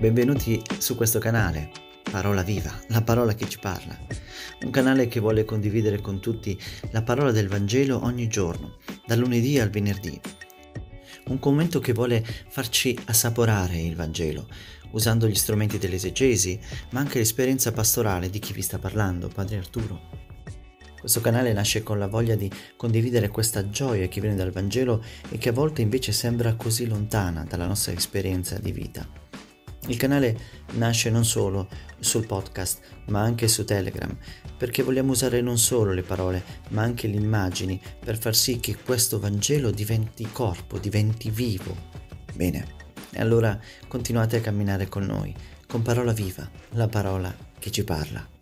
Benvenuti su questo canale, Parola Viva, la parola che ci parla. Un canale che vuole condividere con tutti la parola del Vangelo ogni giorno, dal lunedì al venerdì. Un commento che vuole farci assaporare il Vangelo, usando gli strumenti dell'esegesi, ma anche l'esperienza pastorale di chi vi sta parlando, Padre Arturo. Questo canale nasce con la voglia di condividere questa gioia che viene dal Vangelo e che a volte invece sembra così lontana dalla nostra esperienza di vita. Il canale nasce non solo sul podcast, ma anche su Telegram, perché vogliamo usare non solo le parole, ma anche le immagini per far sì che questo Vangelo diventi corpo, diventi vivo. Bene, e allora continuate a camminare con noi, con parola viva, la parola che ci parla.